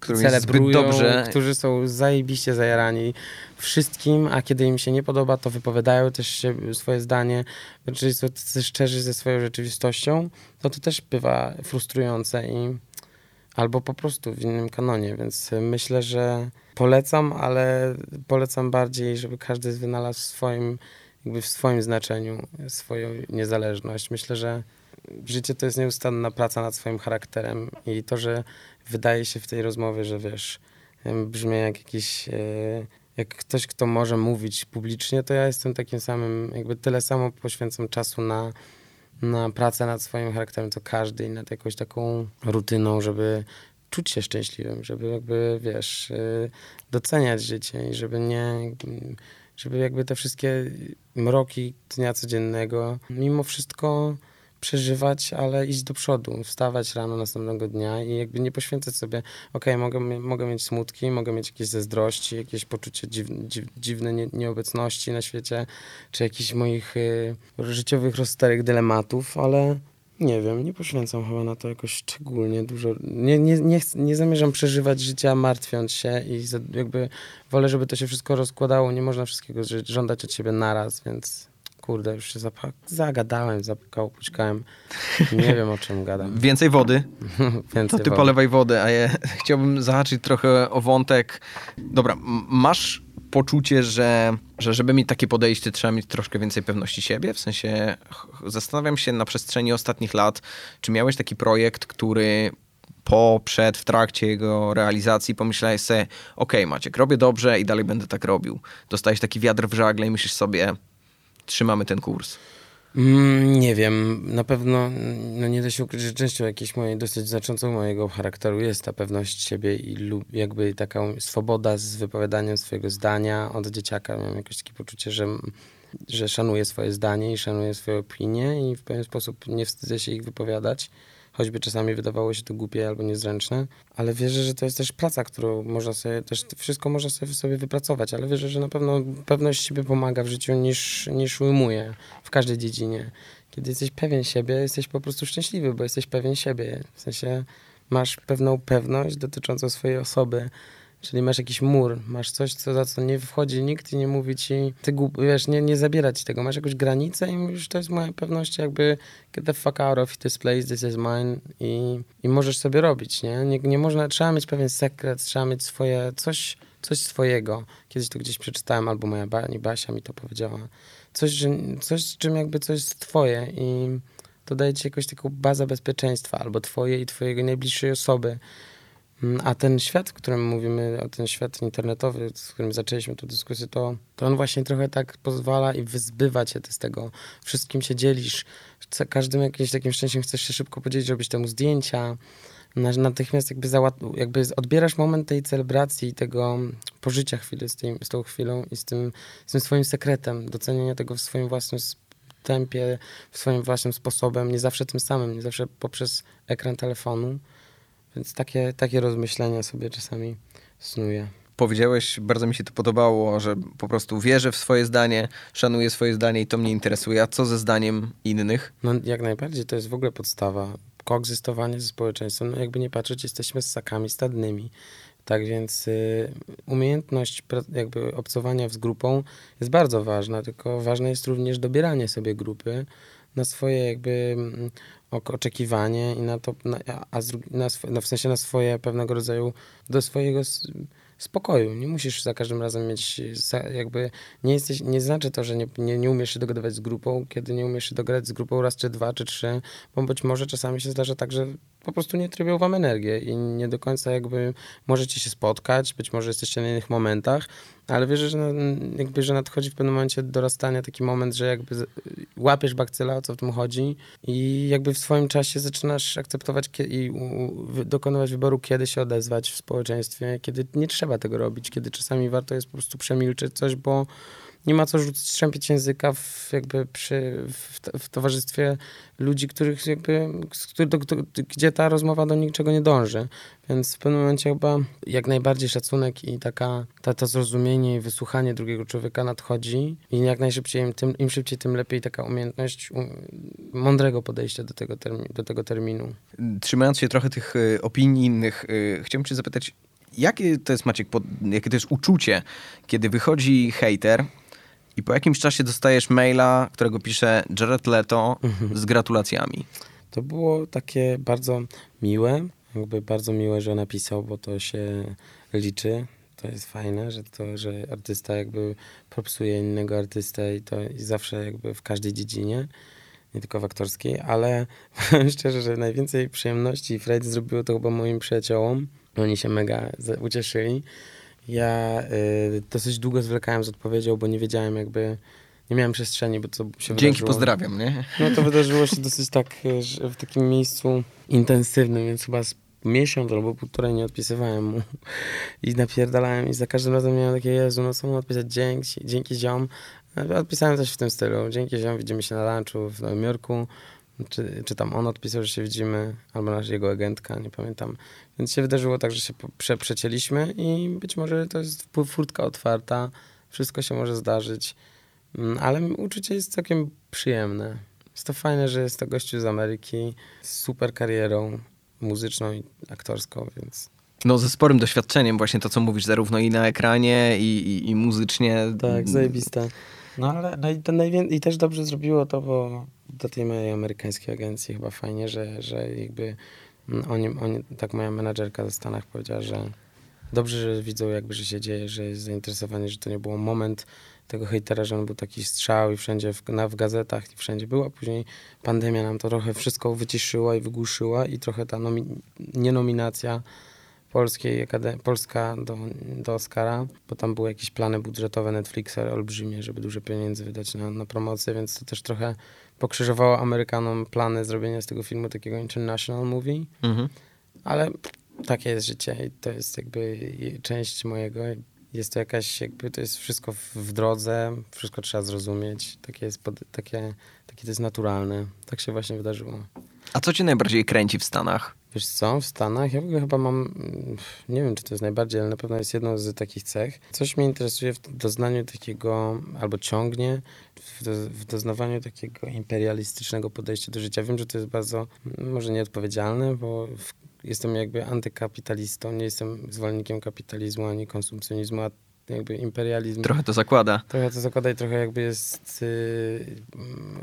którzy celebrują, dobrze. którzy są zajebiście zajarani wszystkim, a kiedy im się nie podoba, to wypowiadają też swoje zdanie, czyli są szczerzy ze swoją rzeczywistością, to to też bywa frustrujące i albo po prostu w innym kanonie, więc myślę, że polecam, ale polecam bardziej, żeby każdy wynalazł w swoim, jakby w swoim znaczeniu swoją niezależność. Myślę, że życie to jest nieustanna praca nad swoim charakterem i to, że wydaje się w tej rozmowie, że wiesz, brzmi jak jakiś, e, jak ktoś, kto może mówić publicznie, to ja jestem takim samym, jakby tyle samo poświęcam czasu na, na pracę nad swoim charakterem, co każdy i nad jakąś taką rutyną, żeby czuć się szczęśliwym, żeby jakby, wiesz, e, doceniać życie i żeby nie, żeby jakby te wszystkie mroki dnia codziennego mimo wszystko przeżywać, ale iść do przodu, wstawać rano następnego dnia i jakby nie poświęcać sobie, okay, mogę, mogę mieć smutki, mogę mieć jakieś zazdrości, jakieś poczucie dziw, dziw, dziwnej nie, nieobecności na świecie, czy jakichś moich y, życiowych rozterek dylematów, ale nie wiem, nie poświęcam chyba na to jakoś szczególnie dużo. Nie, nie, nie, nie zamierzam przeżywać życia martwiąc się i jakby wolę, żeby to się wszystko rozkładało. Nie można wszystkiego żądać od siebie naraz, więc Kurde, już się zagadałem, zapukał, Nie wiem, o czym gadam. [laughs] Więcej wody? [laughs] Więcej to ty wody. polewaj wodę, a ja [laughs] chciałbym zahaczyć trochę o wątek. Dobra, masz poczucie, że, że żeby mieć takie podejście, trzeba mieć troszkę więcej pewności siebie? W sensie zastanawiam się na przestrzeni ostatnich lat, czy miałeś taki projekt, który po, przed, w trakcie jego realizacji pomyślałeś sobie, ok, Maciek, robię dobrze i dalej będę tak robił. Dostałeś taki wiatr w żagle i myślisz sobie, trzymamy ten kurs? Mm, nie wiem, na pewno no nie da się ukryć, że częścią jakiejś mojej, dosyć znaczącą mojego charakteru jest ta pewność siebie i lub jakby taka swoboda z wypowiadaniem swojego zdania. Od dzieciaka miałem jakieś takie poczucie, że, że szanuję swoje zdanie i szanuję swoje opinie i w pewien sposób nie wstydzę się ich wypowiadać choćby czasami wydawało się to głupie albo niezręczne, ale wierzę, że to jest też praca, którą można sobie, też wszystko można sobie, sobie wypracować, ale wierzę, że na pewno pewność siebie pomaga w życiu niż, niż ujmuje w każdej dziedzinie. Kiedy jesteś pewien siebie, jesteś po prostu szczęśliwy, bo jesteś pewien siebie. W sensie masz pewną pewność dotyczącą swojej osoby, Czyli masz jakiś mur, masz coś, co, za co nie wchodzi nikt i nie mówi ci, ty wiesz, nie, nie zabiera ci tego. Masz jakąś granicę i mówisz, to jest moja pewność, jakby get the fuck out of this place, this is mine i, i możesz sobie robić, nie? nie? Nie można, trzeba mieć pewien sekret, trzeba mieć swoje, coś, coś swojego. Kiedyś to gdzieś przeczytałem, albo moja pani Basia mi to powiedziała. Coś, że, coś czym jakby coś jest twoje i to daje ci jakąś taką bazę bezpieczeństwa, albo twoje i twojego najbliższej osoby. Mm, a ten świat, w którym mówimy, o ten świat internetowy, z którym zaczęliśmy tę dyskusję, to, to on właśnie trochę tak pozwala i wyzbywa cię z tego. Wszystkim się dzielisz. Każdym jakimś takim szczęściem chcesz się szybko podzielić, robić temu zdjęcia. Natychmiast jakby, załat- jakby odbierasz moment tej celebracji i tego pożycia chwili z, z tą chwilą i z tym, z tym swoim sekretem, docenienia tego w swoim własnym tempie, w swoim własnym sposobem, nie zawsze tym samym, nie zawsze poprzez ekran telefonu. Więc takie, takie rozmyślenia sobie czasami snuję. powiedziałeś, bardzo mi się to podobało, że po prostu wierzę w swoje zdanie, szanuję swoje zdanie i to mnie interesuje. A co ze zdaniem innych? No jak najbardziej, to jest w ogóle podstawa. Koegzystowanie ze społeczeństwem, no jakby nie patrzeć, jesteśmy ssakami stadnymi. Tak więc y, umiejętność jakby obcowania z grupą jest bardzo ważna, tylko ważne jest również dobieranie sobie grupy na swoje jakby mm, oczekiwanie i na to, na, a z, na, no w sensie na swoje pewnego rodzaju, do swojego spokoju. Nie musisz za każdym razem mieć, jakby, nie jesteś, nie znaczy to, że nie, nie, nie umiesz się dogadywać z grupą, kiedy nie umiesz się dogadać z grupą raz, czy dwa, czy trzy, bo być może czasami się zdarza tak, że po prostu nie trybią wam energię i nie do końca jakby możecie się spotkać, być może jesteście na innych momentach, ale wierzę, że, jakby, że nadchodzi w pewnym momencie dorastania taki moment, że jakby łapiesz bakcyla, o co w tym chodzi i jakby w swoim czasie zaczynasz akceptować i dokonywać wyboru, kiedy się odezwać w społeczeństwie, kiedy nie trzeba tego robić, kiedy czasami warto jest po prostu przemilczeć coś, bo nie ma co rzucić, języka w, jakby przy, w, w towarzystwie ludzi, których jakby, który, do, do, gdzie ta rozmowa do niczego nie dąży. Więc w pewnym momencie chyba jak najbardziej szacunek i taka, ta, to zrozumienie i wysłuchanie drugiego człowieka nadchodzi i jak najszybciej, im, tym, im szybciej, tym lepiej taka umiejętność um, mądrego podejścia do tego, termi, do tego terminu. Trzymając się trochę tych y, opinii innych, y, chciałbym cię zapytać, jakie to jest, Maciek, pod, jakie to jest uczucie, kiedy wychodzi hater, i po jakimś czasie dostajesz maila, którego pisze Jared Leto mhm. z gratulacjami. To było takie bardzo miłe, jakby bardzo miłe, że napisał, bo to się liczy. To jest fajne, że to, że artysta jakby propsuje innego artystę i to i zawsze jakby w każdej dziedzinie, nie tylko w aktorskiej, ale [laughs] powiem szczerze, że najwięcej przyjemności frajdy zrobiło to chyba moim przyjaciołom. Oni się mega ucieszyli. Ja y, dosyć długo zwlekałem z odpowiedzią, bo nie wiedziałem jakby, nie miałem przestrzeni, bo co się Dzięki, wydarzyło. pozdrawiam, nie? No to wydarzyło się dosyć tak, w takim miejscu intensywnym, więc chyba z miesiąc albo półtorej nie odpisywałem mu i napierdalałem i za każdym razem miałem takie, Jezu, no co mu odpisać, dzięki, dzięki ziom. Odpisałem coś w tym stylu, dzięki ziom, widzimy się na lunchu w Nowym Jorku, czy, czy tam on odpisał, że się widzimy, albo nasz jego agentka, nie pamiętam. Więc się wydarzyło tak, że się prze, przecięliśmy i być może to jest furtka otwarta, wszystko się może zdarzyć, mm, ale uczucie jest całkiem przyjemne. Jest to fajne, że jest to gościu z Ameryki z super karierą muzyczną i aktorską, więc... No ze sporym doświadczeniem właśnie to, co mówisz, zarówno i na ekranie, i, i, i muzycznie. Tak, zajebiste. No ale no i, to najwię- i też dobrze zrobiło to, bo do tej mojej amerykańskiej agencji chyba fajnie, że, że jakby mm, oni, oni, tak moja menadżerka ze Stanach powiedziała, że dobrze, że widzą jakby, że się dzieje, że jest zainteresowany, że to nie było moment tego hejtera, że on był taki strzał i wszędzie w, na, w gazetach i wszędzie był, a później pandemia nam to trochę wszystko wyciszyła i wygłuszyła i trochę ta nomi- nienominacja polskiej Polska do, do Oscara, bo tam były jakieś plany budżetowe Netflixa olbrzymie, żeby duże pieniędze wydać na, na promocję, więc to też trochę pokrzyżowało Amerykanom plany zrobienia z tego filmu takiego international movie. Mhm. Ale takie jest życie i to jest jakby część mojego. Jest to jakaś, jakby to jest wszystko w drodze, wszystko trzeba zrozumieć. Takie jest, pod, takie, takie to jest naturalne. Tak się właśnie wydarzyło. A co cię najbardziej kręci w Stanach? Wiesz co, w Stanach ja w ogóle chyba mam, nie wiem czy to jest najbardziej, ale na pewno jest jedną z takich cech. Coś mnie interesuje w doznaniu takiego, albo ciągnie w, do, w doznawaniu takiego imperialistycznego podejścia do życia. Wiem, że to jest bardzo, może nieodpowiedzialne, bo jestem jakby antykapitalistą, nie jestem zwolennikiem kapitalizmu ani konsumpcjonizmu, a jakby imperializm. Trochę to zakłada. Trochę to zakłada i trochę jakby jest yy,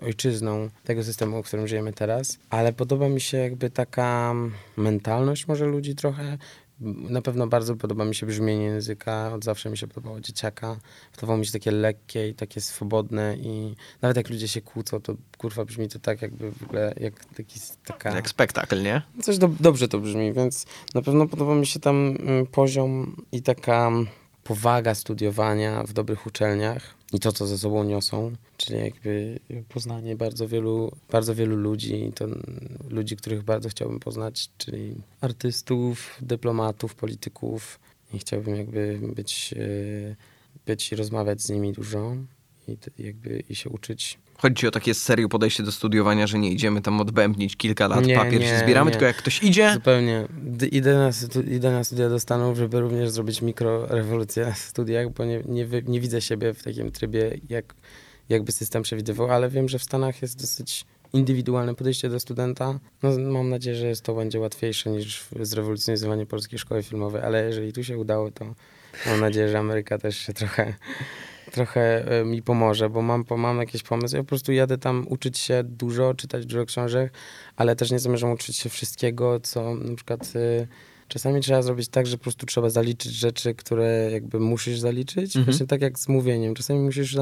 ojczyzną tego systemu, w którym żyjemy teraz. Ale podoba mi się jakby taka mentalność może ludzi trochę. Na pewno bardzo podoba mi się brzmienie języka. Od zawsze mi się podobało dzieciaka. Wydawało mi się takie lekkie i takie swobodne i nawet jak ludzie się kłócą, to kurwa brzmi to tak jakby w ogóle jak taki taka... Jak spektakl, nie? Coś do, dobrze to brzmi, więc na pewno podoba mi się tam mm, poziom i taka powaga studiowania w dobrych uczelniach i to, co ze sobą niosą, czyli jakby poznanie bardzo wielu, bardzo wielu ludzi, to ludzi, których bardzo chciałbym poznać, czyli artystów, dyplomatów, polityków i chciałbym jakby być, e, być i rozmawiać z nimi dużo i jakby i się uczyć. Chodzi ci o takie serio podejście do studiowania, że nie idziemy tam odbębnić kilka lat, Nie, papier nie, się zbieramy, nie. tylko jak ktoś idzie, Zupełnie. Idę na, idę na studia do Stanów, żeby również zrobić mikrorewolucję na studiach, bo nie, nie, nie widzę siebie w takim trybie, jak, jakby system przewidywał, ale wiem, że w Stanach jest dosyć indywidualne podejście do studenta. No, mam nadzieję, że jest to będzie łatwiejsze niż zrewolucjonizowanie polskiej szkoły filmowej, ale jeżeli tu się udało, to mam nadzieję, że Ameryka też się trochę, trochę e, mi pomoże, bo mam, mam jakiś pomysł. Ja po prostu jadę tam uczyć się dużo, czytać dużo książek, ale też nie zamierzam uczyć się wszystkiego, co na przykład y, czasami trzeba zrobić tak, że po prostu trzeba zaliczyć rzeczy, które jakby musisz zaliczyć. Mhm. Właśnie tak jak z mówieniem. Czasami musisz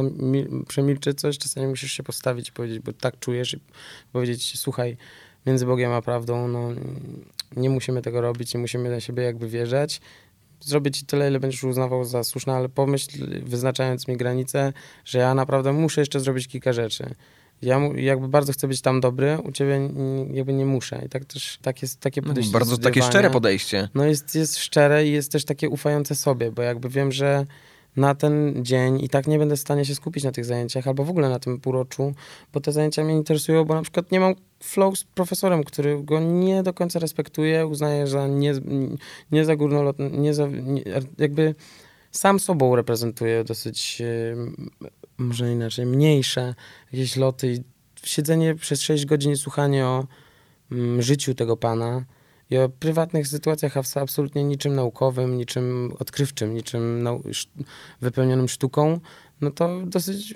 przemilczeć coś, czasami musisz się postawić i powiedzieć, bo tak czujesz i powiedzieć, słuchaj, między Bogiem a prawdą, no nie musimy tego robić, nie musimy na siebie jakby wierzać. Zrobię ci tyle, ile będziesz uznawał za słuszne, ale pomyśl, wyznaczając mi granice, że ja naprawdę muszę jeszcze zrobić kilka rzeczy. Ja jakby bardzo chcę być tam dobry, u ciebie jakby nie muszę. I tak też tak jest, takie no, podejście. bardzo do takie szczere podejście. No jest, jest szczere i jest też takie ufające sobie, bo jakby wiem, że na ten dzień i tak nie będę w stanie się skupić na tych zajęciach, albo w ogóle na tym półroczu, bo te zajęcia mnie interesują, bo na przykład nie mam flow z profesorem, który go nie do końca respektuje, uznaje za nie, nie za górnolotny, nie za, nie, jakby sam sobą reprezentuje dosyć, może inaczej, mniejsze jakieś loty i siedzenie przez 6 godzin i słuchanie o mm, życiu tego pana i o prywatnych sytuacjach abs- absolutnie niczym naukowym, niczym odkrywczym, niczym nau- wypełnionym sztuką, no to dosyć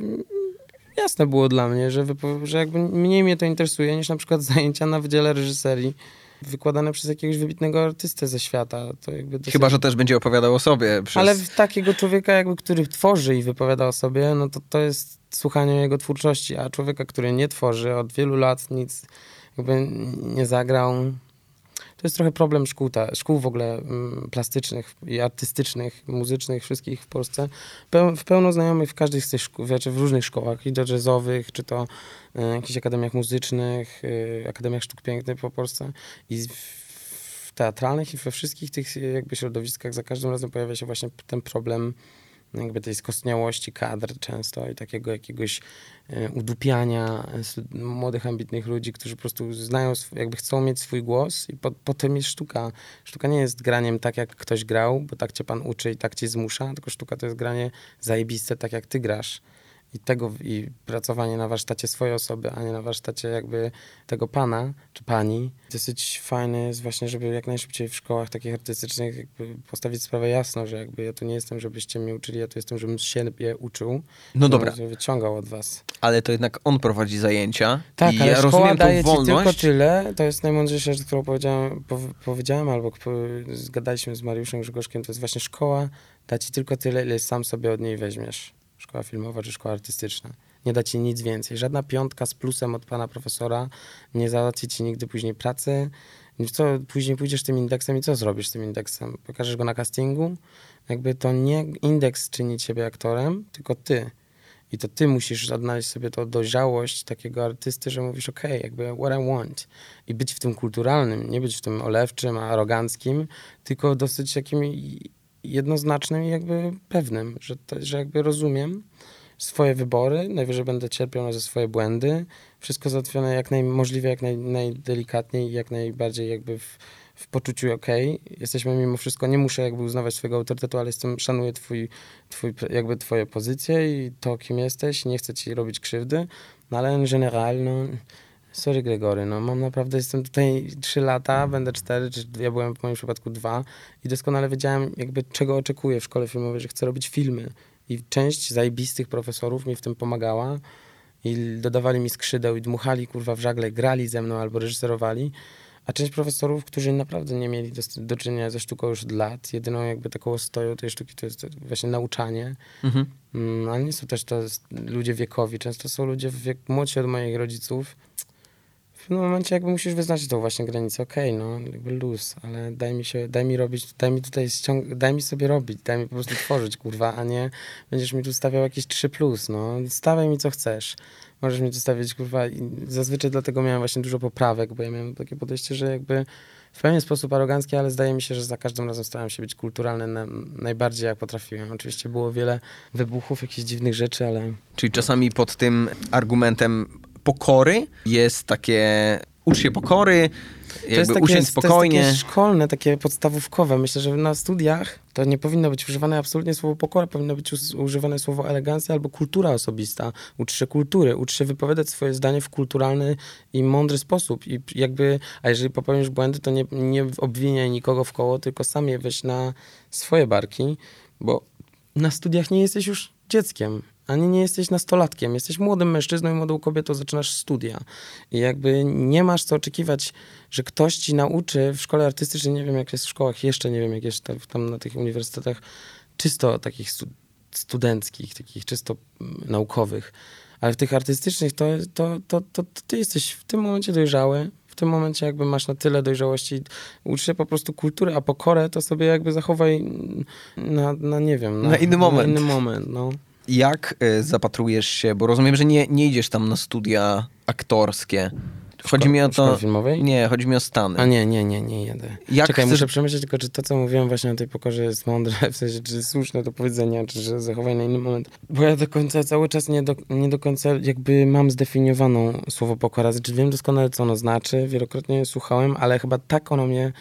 jasne było dla mnie, że, że jakby mniej mnie to interesuje niż na przykład [laughs] zajęcia na Wydziale Reżyserii wykładane przez jakiegoś wybitnego artystę ze świata. To jakby dosyć... Chyba, że też będzie opowiadał o sobie. Przez... Ale takiego człowieka, jakby, który tworzy i wypowiada o sobie, no to to jest słuchanie jego twórczości, a człowieka, który nie tworzy od wielu lat nic jakby nie zagrał. To jest trochę problem szkół, ta, szkół w ogóle mm, plastycznych i artystycznych, muzycznych, wszystkich w Polsce. Peł, w pełno znajomych w każdej z tych szkół, znaczy w różnych szkołach, i jazzowych, czy to y, jakichś akademiach muzycznych, y, akademiach sztuk pięknych po Polsce. I w teatralnych i we wszystkich tych jakby środowiskach za każdym razem pojawia się właśnie ten problem jakby tej skostniałości kadr często i takiego jakiegoś e, udupiania e, młodych, ambitnych ludzi, którzy po prostu znają, jakby chcą mieć swój głos i po, potem jest sztuka. Sztuka nie jest graniem tak, jak ktoś grał, bo tak cię pan uczy i tak cię zmusza, tylko sztuka to jest granie zajebiste tak, jak ty grasz. I tego, i pracowanie na warsztacie swojej osoby, a nie na warsztacie jakby tego pana czy pani. Dosyć fajne jest właśnie, żeby jak najszybciej w szkołach takich artystycznych jakby postawić sprawę jasno, że jakby ja tu nie jestem, żebyście mnie uczyli, ja tu jestem, żebym się je uczył. No dobra, wyciągał od was. ale to jednak on prowadzi zajęcia. Tak, i ale ja szkoła rozumiem daje ci tylko tyle, to jest najmądrzejsza rzecz, którą powiedziałem, pow- powiedziałem albo po, zgadaliśmy z Mariuszem Grzegorzkiem, to jest właśnie szkoła da ci tylko tyle, ile sam sobie od niej weźmiesz. Szkoła filmowa czy szkoła artystyczna. Nie da ci nic więcej. Żadna piątka z plusem od pana profesora nie załatwi ci nigdy później pracy. Co, później pójdziesz tym indeksem i co zrobisz z tym indeksem? Pokażesz go na castingu? Jakby to nie indeks czyni ciebie aktorem, tylko ty. I to ty musisz odnaleźć sobie tą dojrzałość takiego artysty, że mówisz, okej, jakby what I want. I być w tym kulturalnym, nie być w tym olewczym, aroganckim, tylko dosyć takim jednoznacznym i jakby pewnym, że, to, że jakby rozumiem swoje wybory, najwyżej będę cierpiał ze swoje błędy, wszystko załatwione jak najmożliwie, jak naj, najdelikatniej jak najbardziej jakby w, w poczuciu okej, jesteśmy mimo wszystko, nie muszę jakby uznawać swojego autorytetu, ale jestem, szanuję twój, twój, jakby twoje pozycje i to, kim jesteś, nie chcę ci robić krzywdy, no ale en general, no, sorry Gregory, no mam naprawdę, jestem tutaj trzy lata, będę cztery, czy ja byłem w moim przypadku dwa. I doskonale wiedziałem jakby czego oczekuję w szkole filmowej, że chcę robić filmy. I część zajebistych profesorów mi w tym pomagała i dodawali mi skrzydeł i dmuchali kurwa w żagle, grali ze mną albo reżyserowali, a część profesorów, którzy naprawdę nie mieli do, do czynienia ze sztuką już od lat, jedyną jakby taką ostoją tej sztuki to jest właśnie nauczanie, Mhm. Mm, ale nie są też to ludzie wiekowi, często są ludzie wiek, młodsi od moich rodziców. W pewnym momencie jakby musisz wyznaczyć tą właśnie granicę, okej, no jakby luz, ale daj mi się, daj mi robić, daj mi tutaj ściąg, daj mi sobie robić, daj mi po prostu tworzyć, kurwa, a nie będziesz mi tu stawiał jakieś 3 plus, no stawiaj mi co chcesz. Możesz mi tu stawiać, kurwa, i zazwyczaj dlatego miałem właśnie dużo poprawek, bo ja miałem takie podejście, że jakby w pewien sposób arogancki, ale zdaje mi się, że za każdym razem starałem się być kulturalny na, najbardziej jak potrafiłem. Oczywiście było wiele wybuchów, jakichś dziwnych rzeczy, ale... Czyli czasami pod tym argumentem pokory jest takie ucz się pokory, jakby to jest takie, usiądź spokojnie. To jest takie szkolne, takie podstawówkowe. Myślę, że na studiach to nie powinno być używane absolutnie słowo pokora, powinno być używane słowo elegancja albo kultura osobista. Ucz się kultury, ucz się wypowiadać swoje zdanie w kulturalny i mądry sposób. I jakby, a jeżeli popełnisz błędy, to nie, nie obwiniaj nikogo w koło, tylko sam je weź na swoje barki, bo na studiach nie jesteś już dzieckiem ani nie jesteś nastolatkiem, jesteś młodym mężczyzną i młodą kobietą, zaczynasz studia. I jakby nie masz co oczekiwać, że ktoś ci nauczy w szkole artystycznej, nie wiem jak jest w szkołach, jeszcze nie wiem jak jest tam na tych uniwersytetach, czysto takich stu studenckich, takich czysto mm, naukowych, ale w tych artystycznych to, to, to, to, to ty jesteś w tym momencie dojrzały, w tym momencie jakby masz na tyle dojrzałości, ucz się po prostu kultury, a pokorę to sobie jakby zachowaj na, na nie wiem, na, na inny moment. Na inny moment, no jak y, zapatrujesz się, bo rozumiem, że nie, nie idziesz tam na studia aktorskie. Chodzi mi o to. filmowej? Nie, chodzi mi o Stany. A nie, nie, nie, nie jedę. Jak Czekaj, chcesz... muszę przemyśleć tylko, czy to, co mówiłem właśnie o tej pokorze jest mądre, [laughs] w sensie, czy słuszne do powiedzenia, czy że zachowaj na inny moment. Bo ja do końca, cały czas nie do, nie do końca jakby mam zdefiniowaną słowo pokora. Znaczy wiem doskonale, co ono znaczy, wielokrotnie słuchałem, ale chyba tak ono mnie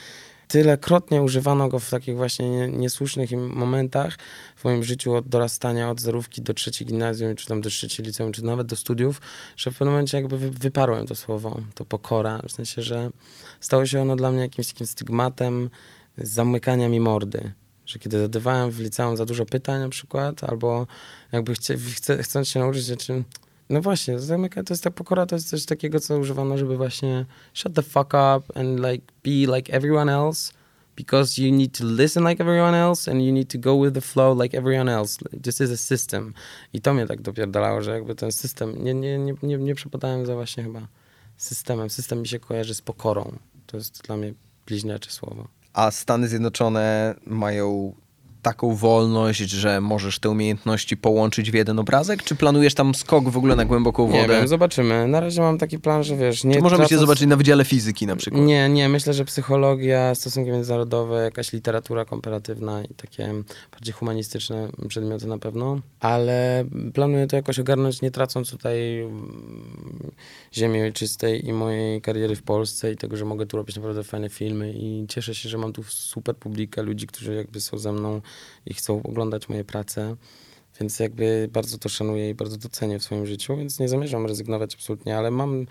tylekrotnie używano go w takich właśnie niesłusznych momentach w moim życiu od dorastania, od zerówki do trzeciej gimnazjum, czy tam do trzeciej liceum, czy nawet do studiów, że w pewnym momencie jakby wyparłem to słowo, to pokora, w sensie, że stało się ono dla mnie jakimś takim stygmatem zamykania mi mordy. Że kiedy zadawałem w liceum za dużo pytań na przykład, albo jakby chce, chce, chcąc się nauczyć rzeczy, no właśnie, zamyka, to jest ta pokora, to jest coś takiego, co używano, żeby właśnie shut the fuck up and like be like everyone else because you need to listen like everyone else and you need to go with the flow like everyone else. This is a system. I to mnie tak dopierdalało, że jakby ten system, nie, nie, nie, nie, nie przepadałem za właśnie chyba systemem. System mi się kojarzy z pokorą. To jest dla mnie bliźniacze słowo. A Stany Zjednoczone mają taką wolność, że możesz te umiejętności połączyć w jeden obrazek? Czy planujesz tam skok w ogóle na głęboką wodę? Nie wiem, zobaczymy. Na razie mam taki plan, że wiesz... Nie czy możemy tracąc... się zobaczyć na Wydziale Fizyki na przykład? Nie, nie. Myślę, że psychologia, stosunki międzynarodowe, jakaś literatura komparatywna i takie bardziej humanistyczne przedmioty na pewno. Ale planuję to jakoś ogarnąć, nie tracąc tutaj ziemi ojczystej i mojej kariery w Polsce i tego, że mogę tu robić naprawdę fajne filmy i cieszę się, że mam tu super publikę, ludzi, którzy jakby są ze mną i chcą oglądać moje prace. Więc jakby bardzo to szanuję i bardzo docenię w swoim życiu, więc nie zamierzam rezygnować absolutnie, ale mam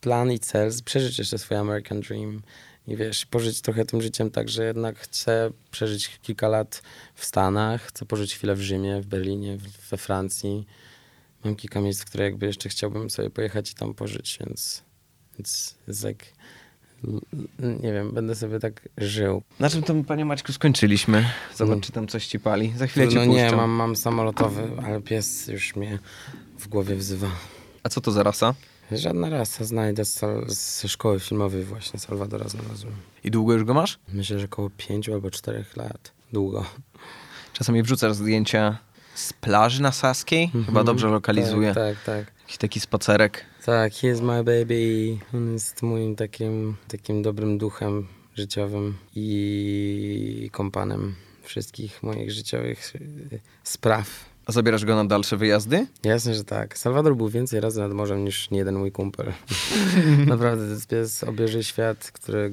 plan i cel przeżyć jeszcze swój American Dream i wiesz, pożyć trochę tym życiem tak, że jednak chcę przeżyć kilka lat w Stanach, chcę pożyć chwilę w Rzymie, w Berlinie, we Francji. Mam kilka miejsc, w które jakby jeszcze chciałbym sobie pojechać i tam pożyć, więc, więc jest like nie wiem, będę sobie tak żył. Na czym to, panie Maćku, skończyliśmy? Zobacz, mm. czy tam coś ci pali. Za chwilę no, cię No nie, mam, mam samolotowy, ale pies już mnie w głowie wzywa. A co to za rasa? Żadna rasa, znajdę z, ze szkoły filmowej właśnie Salwadora znalazłem. I długo już go masz? Myślę, że około pięciu albo czterech lat. Długo. Czasami wrzucasz zdjęcia z plaży na Saskiej? -hmm. Chyba dobrze lokalizuje. Tak, tak, tak. Jakiś taki spacerek. Tak, he's my baby. On jest moim takim, takim dobrym duchem życiowym i kompanem wszystkich moich życiowych spraw. A zabierasz go na dalsze wyjazdy? Jasne, że tak. Salwador był więcej razy nad morzem niż jeden mój kumpel. [laughs] Naprawdę, to jest pies obieży świat, który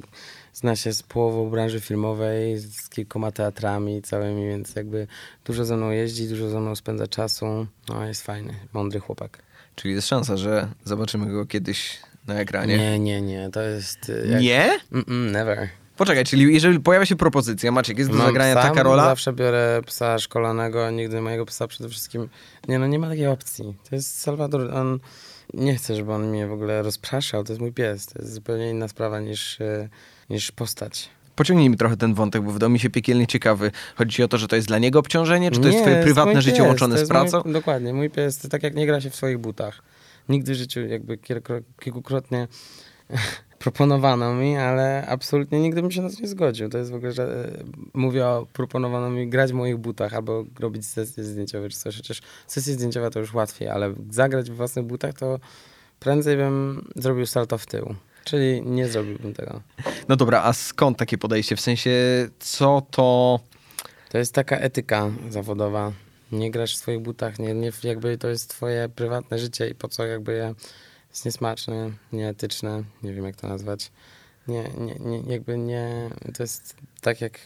zna się z połową branży filmowej, z kilkoma teatrami całymi, więc jakby dużo ze mną jeździ, dużo ze mną spędza czasu. No, jest fajny, mądry chłopak. Czyli jest szansa, że zobaczymy go kiedyś na ekranie. Nie, nie, nie. To jest. Y, jak... Nie? Mm-mm, never. Poczekaj, czyli jeżeli pojawia się propozycja, Maciek, jest do Mam zagrania psa, taka rola? Zawsze biorę psa szkolonego, nigdy mojego psa przede wszystkim. Nie, no nie ma takiej opcji. To jest Salwador, on. Nie chcę, żeby on mnie w ogóle rozpraszał. To jest mój pies. To jest zupełnie inna sprawa niż, y, niż postać. Pociągnij mi trochę ten wątek, bo wydał mi się piekielnie ciekawy. Chodzi ci o to, że to jest dla niego obciążenie, czy to nie, jest twoje prywatne życie pies, łączone z pracą? Mój, dokładnie, mój pies to tak jak nie gra się w swoich butach. Nigdy w życiu jakby kilkukrotnie [laughs] proponowano mi, ale absolutnie nigdy bym się na to nie zgodził. To jest w ogóle, że e, mówię o proponowano mi grać w moich butach albo robić sesje zdjęciowe czy coś. Chociaż sesje zdjęciowe to już łatwiej, ale zagrać w własnych butach to prędzej bym zrobił salto w tył. Czyli nie zrobiłbym tego. No dobra, a skąd takie podejście? W sensie, co to... To jest taka etyka zawodowa. Nie grasz w swoich butach, nie, nie, jakby to jest twoje prywatne życie i po co jakby je jest niesmaczne, nieetyczne, nie wiem jak to nazwać. Nie, nie, nie, jakby nie, to jest tak jak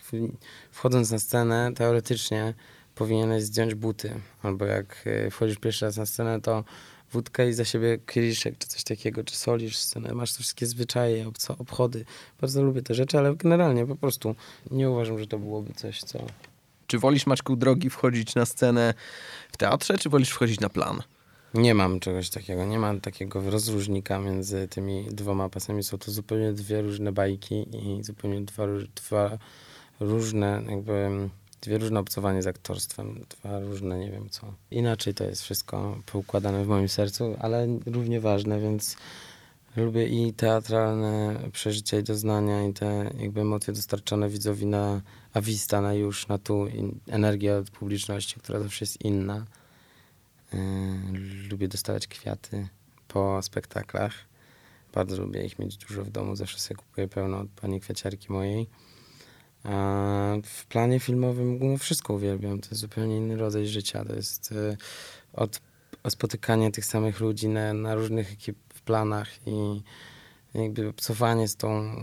wchodząc na scenę, teoretycznie powinieneś zdjąć buty, albo jak y, wchodzisz pierwszy raz na scenę, to wódkę i za siebie kieliszek, czy coś takiego, czy solisz scenę, masz te wszystkie zwyczaje, obchody. Bardzo lubię te rzeczy, ale generalnie po prostu nie uważam, że to byłoby coś, co... Czy wolisz, Maćku, drogi wchodzić na scenę w teatrze, czy wolisz wchodzić na plan? Nie mam czegoś takiego, nie mam takiego rozróżnika między tymi dwoma pasami. Są to zupełnie dwie różne bajki i zupełnie dwa, dwa różne, jakby dwie różne obcowanie z aktorstwem, dwa różne, nie wiem co. Inaczej to jest wszystko poukładane w moim sercu, ale równie ważne, więc lubię i teatralne przeżycia i doznania i te jakby emocje dostarczone widzowi na awista, na już, na tu, i energię od publiczności, która zawsze jest inna Yy, lubię dostawać kwiaty po spektaklach. Bardzo lubię ich mieć dużo w domu. Zawsze sobie kupuję pełno od pani kwiaciarki mojej. W planie filmowym no, wszystko uwielbiam. To jest zupełnie inny rodzaj życia. To jest y, od spotykania tych samych ludzi na, na różnych planach i jakby obcowanie z tą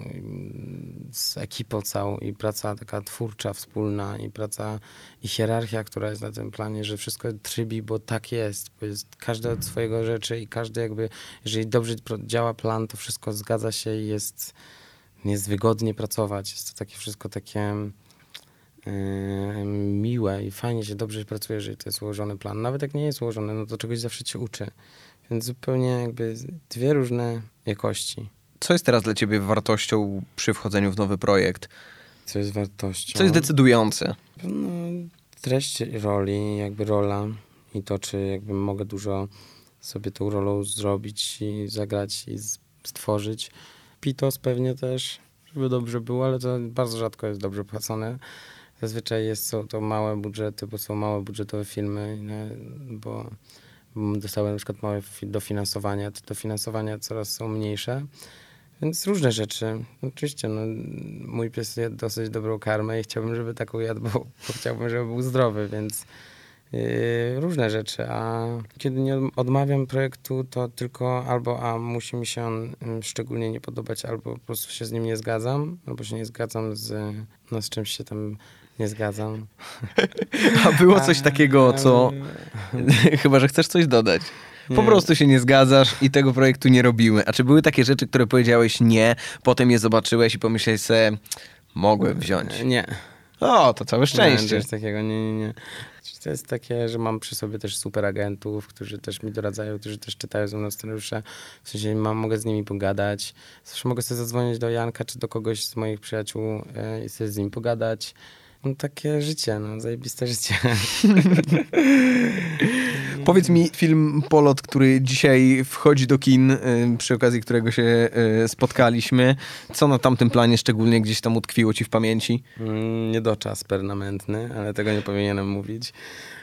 z ekipą całą i praca taka twórcza, wspólna i praca i hierarchia, która jest na tym planie, że wszystko trybi, bo tak jest, bo jest każde od swojego rzeczy i każdy jakby, jeżeli dobrze działa plan, to wszystko zgadza się i jest, jest wygodnie pracować. Jest to takie wszystko takie yy, miłe i fajnie się dobrze pracuje, jeżeli to jest ułożony plan. Nawet jak nie jest ułożony, no to czegoś zawsze cię uczy. Więc zupełnie jakby dwie różne jakości. Co jest teraz dla ciebie wartością przy wchodzeniu w nowy projekt? Co jest wartością? Co jest decydujące? No, treść roli, jakby rola i to, czy jakby mogę dużo sobie tą rolą zrobić i zagrać i stworzyć. Pitos pewnie też, żeby dobrze było, ale to bardzo rzadko jest dobrze płacone. Zazwyczaj jest, są to małe budżety, bo są małe budżetowe filmy, bo dostałem na przykład małe dofinansowania, te dofinansowania coraz są mniejsze. Więc różne rzeczy. Oczywiście, no, mój pies je dosyć dobrą karmę i chciałbym, żeby taką jadł, bo, bo chciałbym, żeby był zdrowy, więc różne rzeczy. A kiedy nie odmawiam projektu, to tylko albo a musi mi się on mm, szczególnie nie podobać, albo po prostu się z nim nie zgadzam, albo się nie zgadzam z, no, z czymś się tam nie zgadzam. [laughs] A było coś takiego, co... [laughs] Chyba, że chcesz coś dodać. Po prostu się nie zgadzasz i tego projektu nie robimy. A czy były takie rzeczy, które powiedziałeś nie, potem je zobaczyłeś i pomyślałeś sobie, mogłem wziąć? Nie. O, to całe szczęście. Nie, coś takiego, nie, nie, nie. To jest takie, że mam przy sobie też super agentów, którzy też mi doradzają, którzy też czytają ze mną scenariusze. W sensie mam, mogę z nimi pogadać. Zawsze mogę sobie zadzwonić do Janka czy do kogoś z moich przyjaciół yy, i sobie z nim pogadać. No takie życie, no, zajebiste życie. [laughs] Powiedz mi film Polot, który dzisiaj wchodzi do kin, y, przy okazji którego się y, spotkaliśmy. Co na tamtym planie szczególnie gdzieś tam utkwiło ci w pamięci? Mm, niedoczas permanentny, ale tego nie powinienem mówić.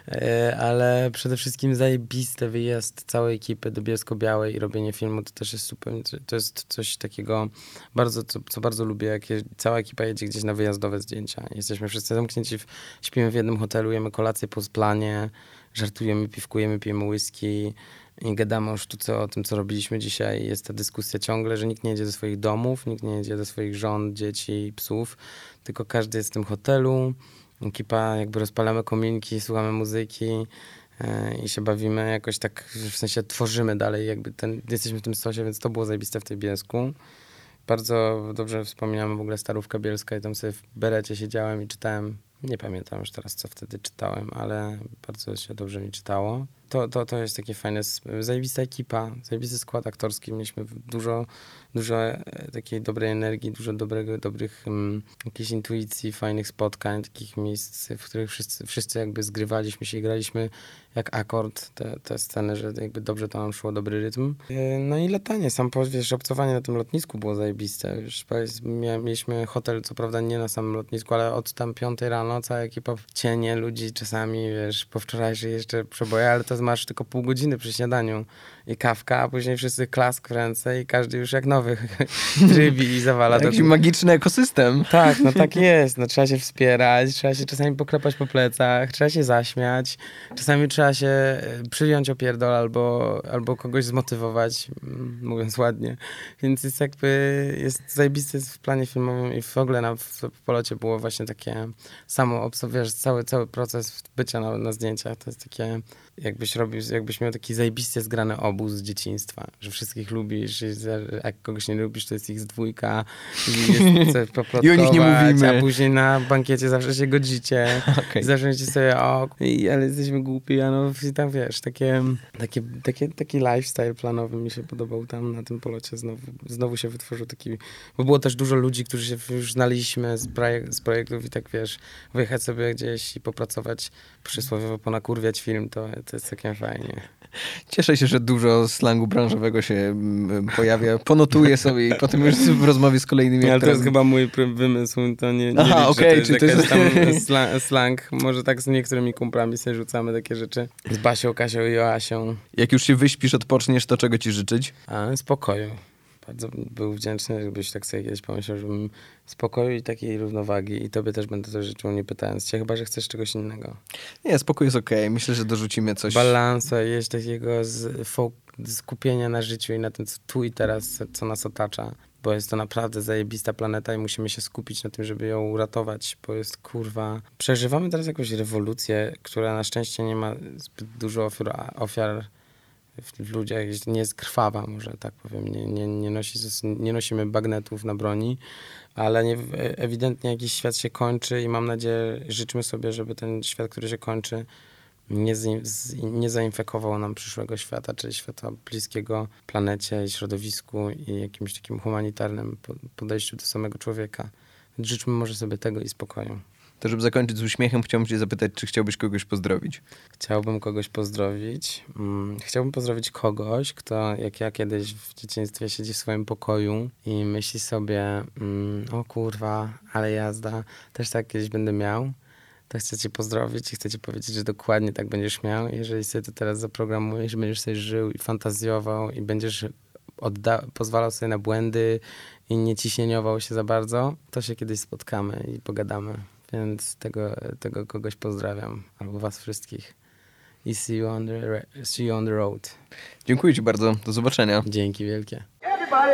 E, ale przede wszystkim zajebiste wyjazd całej ekipy do Bielsko-Białej i robienie filmu to też jest super, to jest coś takiego bardzo, co, co bardzo lubię, jak je, cała ekipa jedzie gdzieś na wyjazdowe zdjęcia. Jesteśmy wszyscy zamknięci, w, śpimy w jednym hotelu, jemy kolację po planie, żartujemy, piwkujemy, pijemy whisky i gadamy o sztuce, o tym, co robiliśmy dzisiaj. Jest ta dyskusja ciągle, że nikt nie jedzie do swoich domów, nikt nie jedzie do swoich żon, dzieci, psów, tylko każdy jest w tym hotelu ekipa, jakby rozpalamy kominki, słuchamy muzyki e, i się bawimy jakoś tak, w sensie tworzymy dalej, jakby ten, jesteśmy w tym stosie, więc to było zajebiste w tej Bielsku. Bardzo dobrze wspominamy w ogóle Starówka Bielska i tam sobie w berecie siedziałem i czytałem, nie pamiętam już teraz, co wtedy czytałem, ale bardzo się dobrze mi czytało to, to, to jest takie fajne, zajebista ekipa, zajebisty skład aktorski. Mieliśmy dużo, dużo e, takiej dobrej energii, dużo dobrego, dobrych um, intuicji, fajnych spotkań, takich miejsc, w których wszyscy, wszyscy jakby zgrywaliśmy się i graliśmy jak akord te, te sceny, że jakby dobrze to nam szło, dobry rytm. E, no i latanie, sam wiesz, obcowanie na tym lotnisku było zajebiste. Wiesz, mieliśmy hotel, co prawda nie na samym lotnisku, ale od tam piątej rano cała ekipa cienie ludzi czasami, wiesz, po wczorajszej jeszcze przeboje, ale to masz tylko pół godziny przy śniadaniu i kawka, a później wszyscy klask w ręce i każdy już jak nowy [laughs] trybi i zawala. Jakiś do... magiczny ekosystem. Tak, no tak jest. No, trzeba się wspierać, trzeba się czasami poklepać po plecach, trzeba się zaśmiać, czasami trzeba się e, przyjąć opierdol albo, albo kogoś zmotywować, mm, mówiąc ładnie. Więc jest jakby, jest zajebisty w planie filmowym i w ogóle na, w, w polocie było właśnie takie samo, wiesz, cały, cały proces bycia na, na zdjęciach, to jest takie jakbyś robił, jakbyś miał taki zajebiście zgrany obóz z dzieciństwa, że wszystkich lubisz, jak kogoś nie lubisz, to jest ich z dwójka i, [laughs] I o nich nie mówimy. A później na bankiecie zawsze się godzicie okay. i zawsze sobie, o, ale jesteśmy głupi, a no i tam wiesz, takie, takie, takie, taki lifestyle planowy mi się podobał tam na tym polocie, znowu, znowu się wytworzył taki, bo było też dużo ludzi, którzy się już znaliśmy z, projek z projektów i tak wiesz, wyjechać sobie gdzieś i popracować przysłowiowo ponakurwiać film, to, to jest takie fajnie. Cieszę się, że dużo slangu branżowego się mm, pojawia. Ponotuję sobie i potem już w rozmowie z kolejnymi Ale to jest chyba mój wymysł, to nie, nie Aha, okej, okay, to jest, to jest... tam slang. Może tak z niektórymi kumplami sobie rzucamy takie rzeczy. Z Basią, Kasią i Joasią. Jak już się wyśpisz, odpoczniesz, to czego ci życzyć? A, spokoju bardzo był wdzięczny, żebyś tak sobie kiedyś pomyślał, żebym spokoju i takiej równowagi i tobie też będę to życzył, nie pytając cię, chyba, że chcesz czegoś innego. Nie, spokój jest okej. Okay. Myślę, że dorzucimy coś. Balansa, jeść takiego z, skupienia na życiu i na tym, co tu i teraz, co nas otacza. Bo jest to naprawdę zajebista planeta i musimy się skupić na tym, żeby ją uratować, bo jest kurwa... Przeżywamy teraz jakąś rewolucję, która na szczęście nie ma zbyt dużo ofiar w ludziach nie jest krwawa, może tak powiem. Nie, nie, nie, nosi, nie nosimy bagnetów na broni, ale nie, ewidentnie jakiś świat się kończy i mam nadzieję, życzmy sobie, żeby ten świat, który się kończy, nie, z, nie zainfekował nam przyszłego świata, czyli świata bliskiego planecie i środowisku i jakimś takim humanitarnym podejściu do samego człowieka. Życzmy może sobie tego i spokoju. To żeby zakończyć z uśmiechem, chciałbym cię zapytać, czy chciałbyś kogoś pozdrowić? Chciałbym kogoś pozdrowić. Mm, chciałbym pozdrowić kogoś, kto jak ja kiedyś w dzieciństwie siedzi w swoim pokoju i myśli sobie, mm, o kurwa, ale jazda, też tak kiedyś będę miał. To chcę cię pozdrowić i chcę ci powiedzieć, że dokładnie tak będziesz miał. Jeżeli sobie to teraz zaprogramujesz, będziesz sobie żył i fantazjował i będziesz odda- pozwalał sobie na błędy i nie ciśnieniował się za bardzo, to się kiedyś spotkamy i pogadamy. Więc tego, tego kogoś pozdrawiam, albo was wszystkich. I see you on the, see you on the road. Dziękuję ci bardzo. Do zobaczenia. Dzięki wielkie. Everybody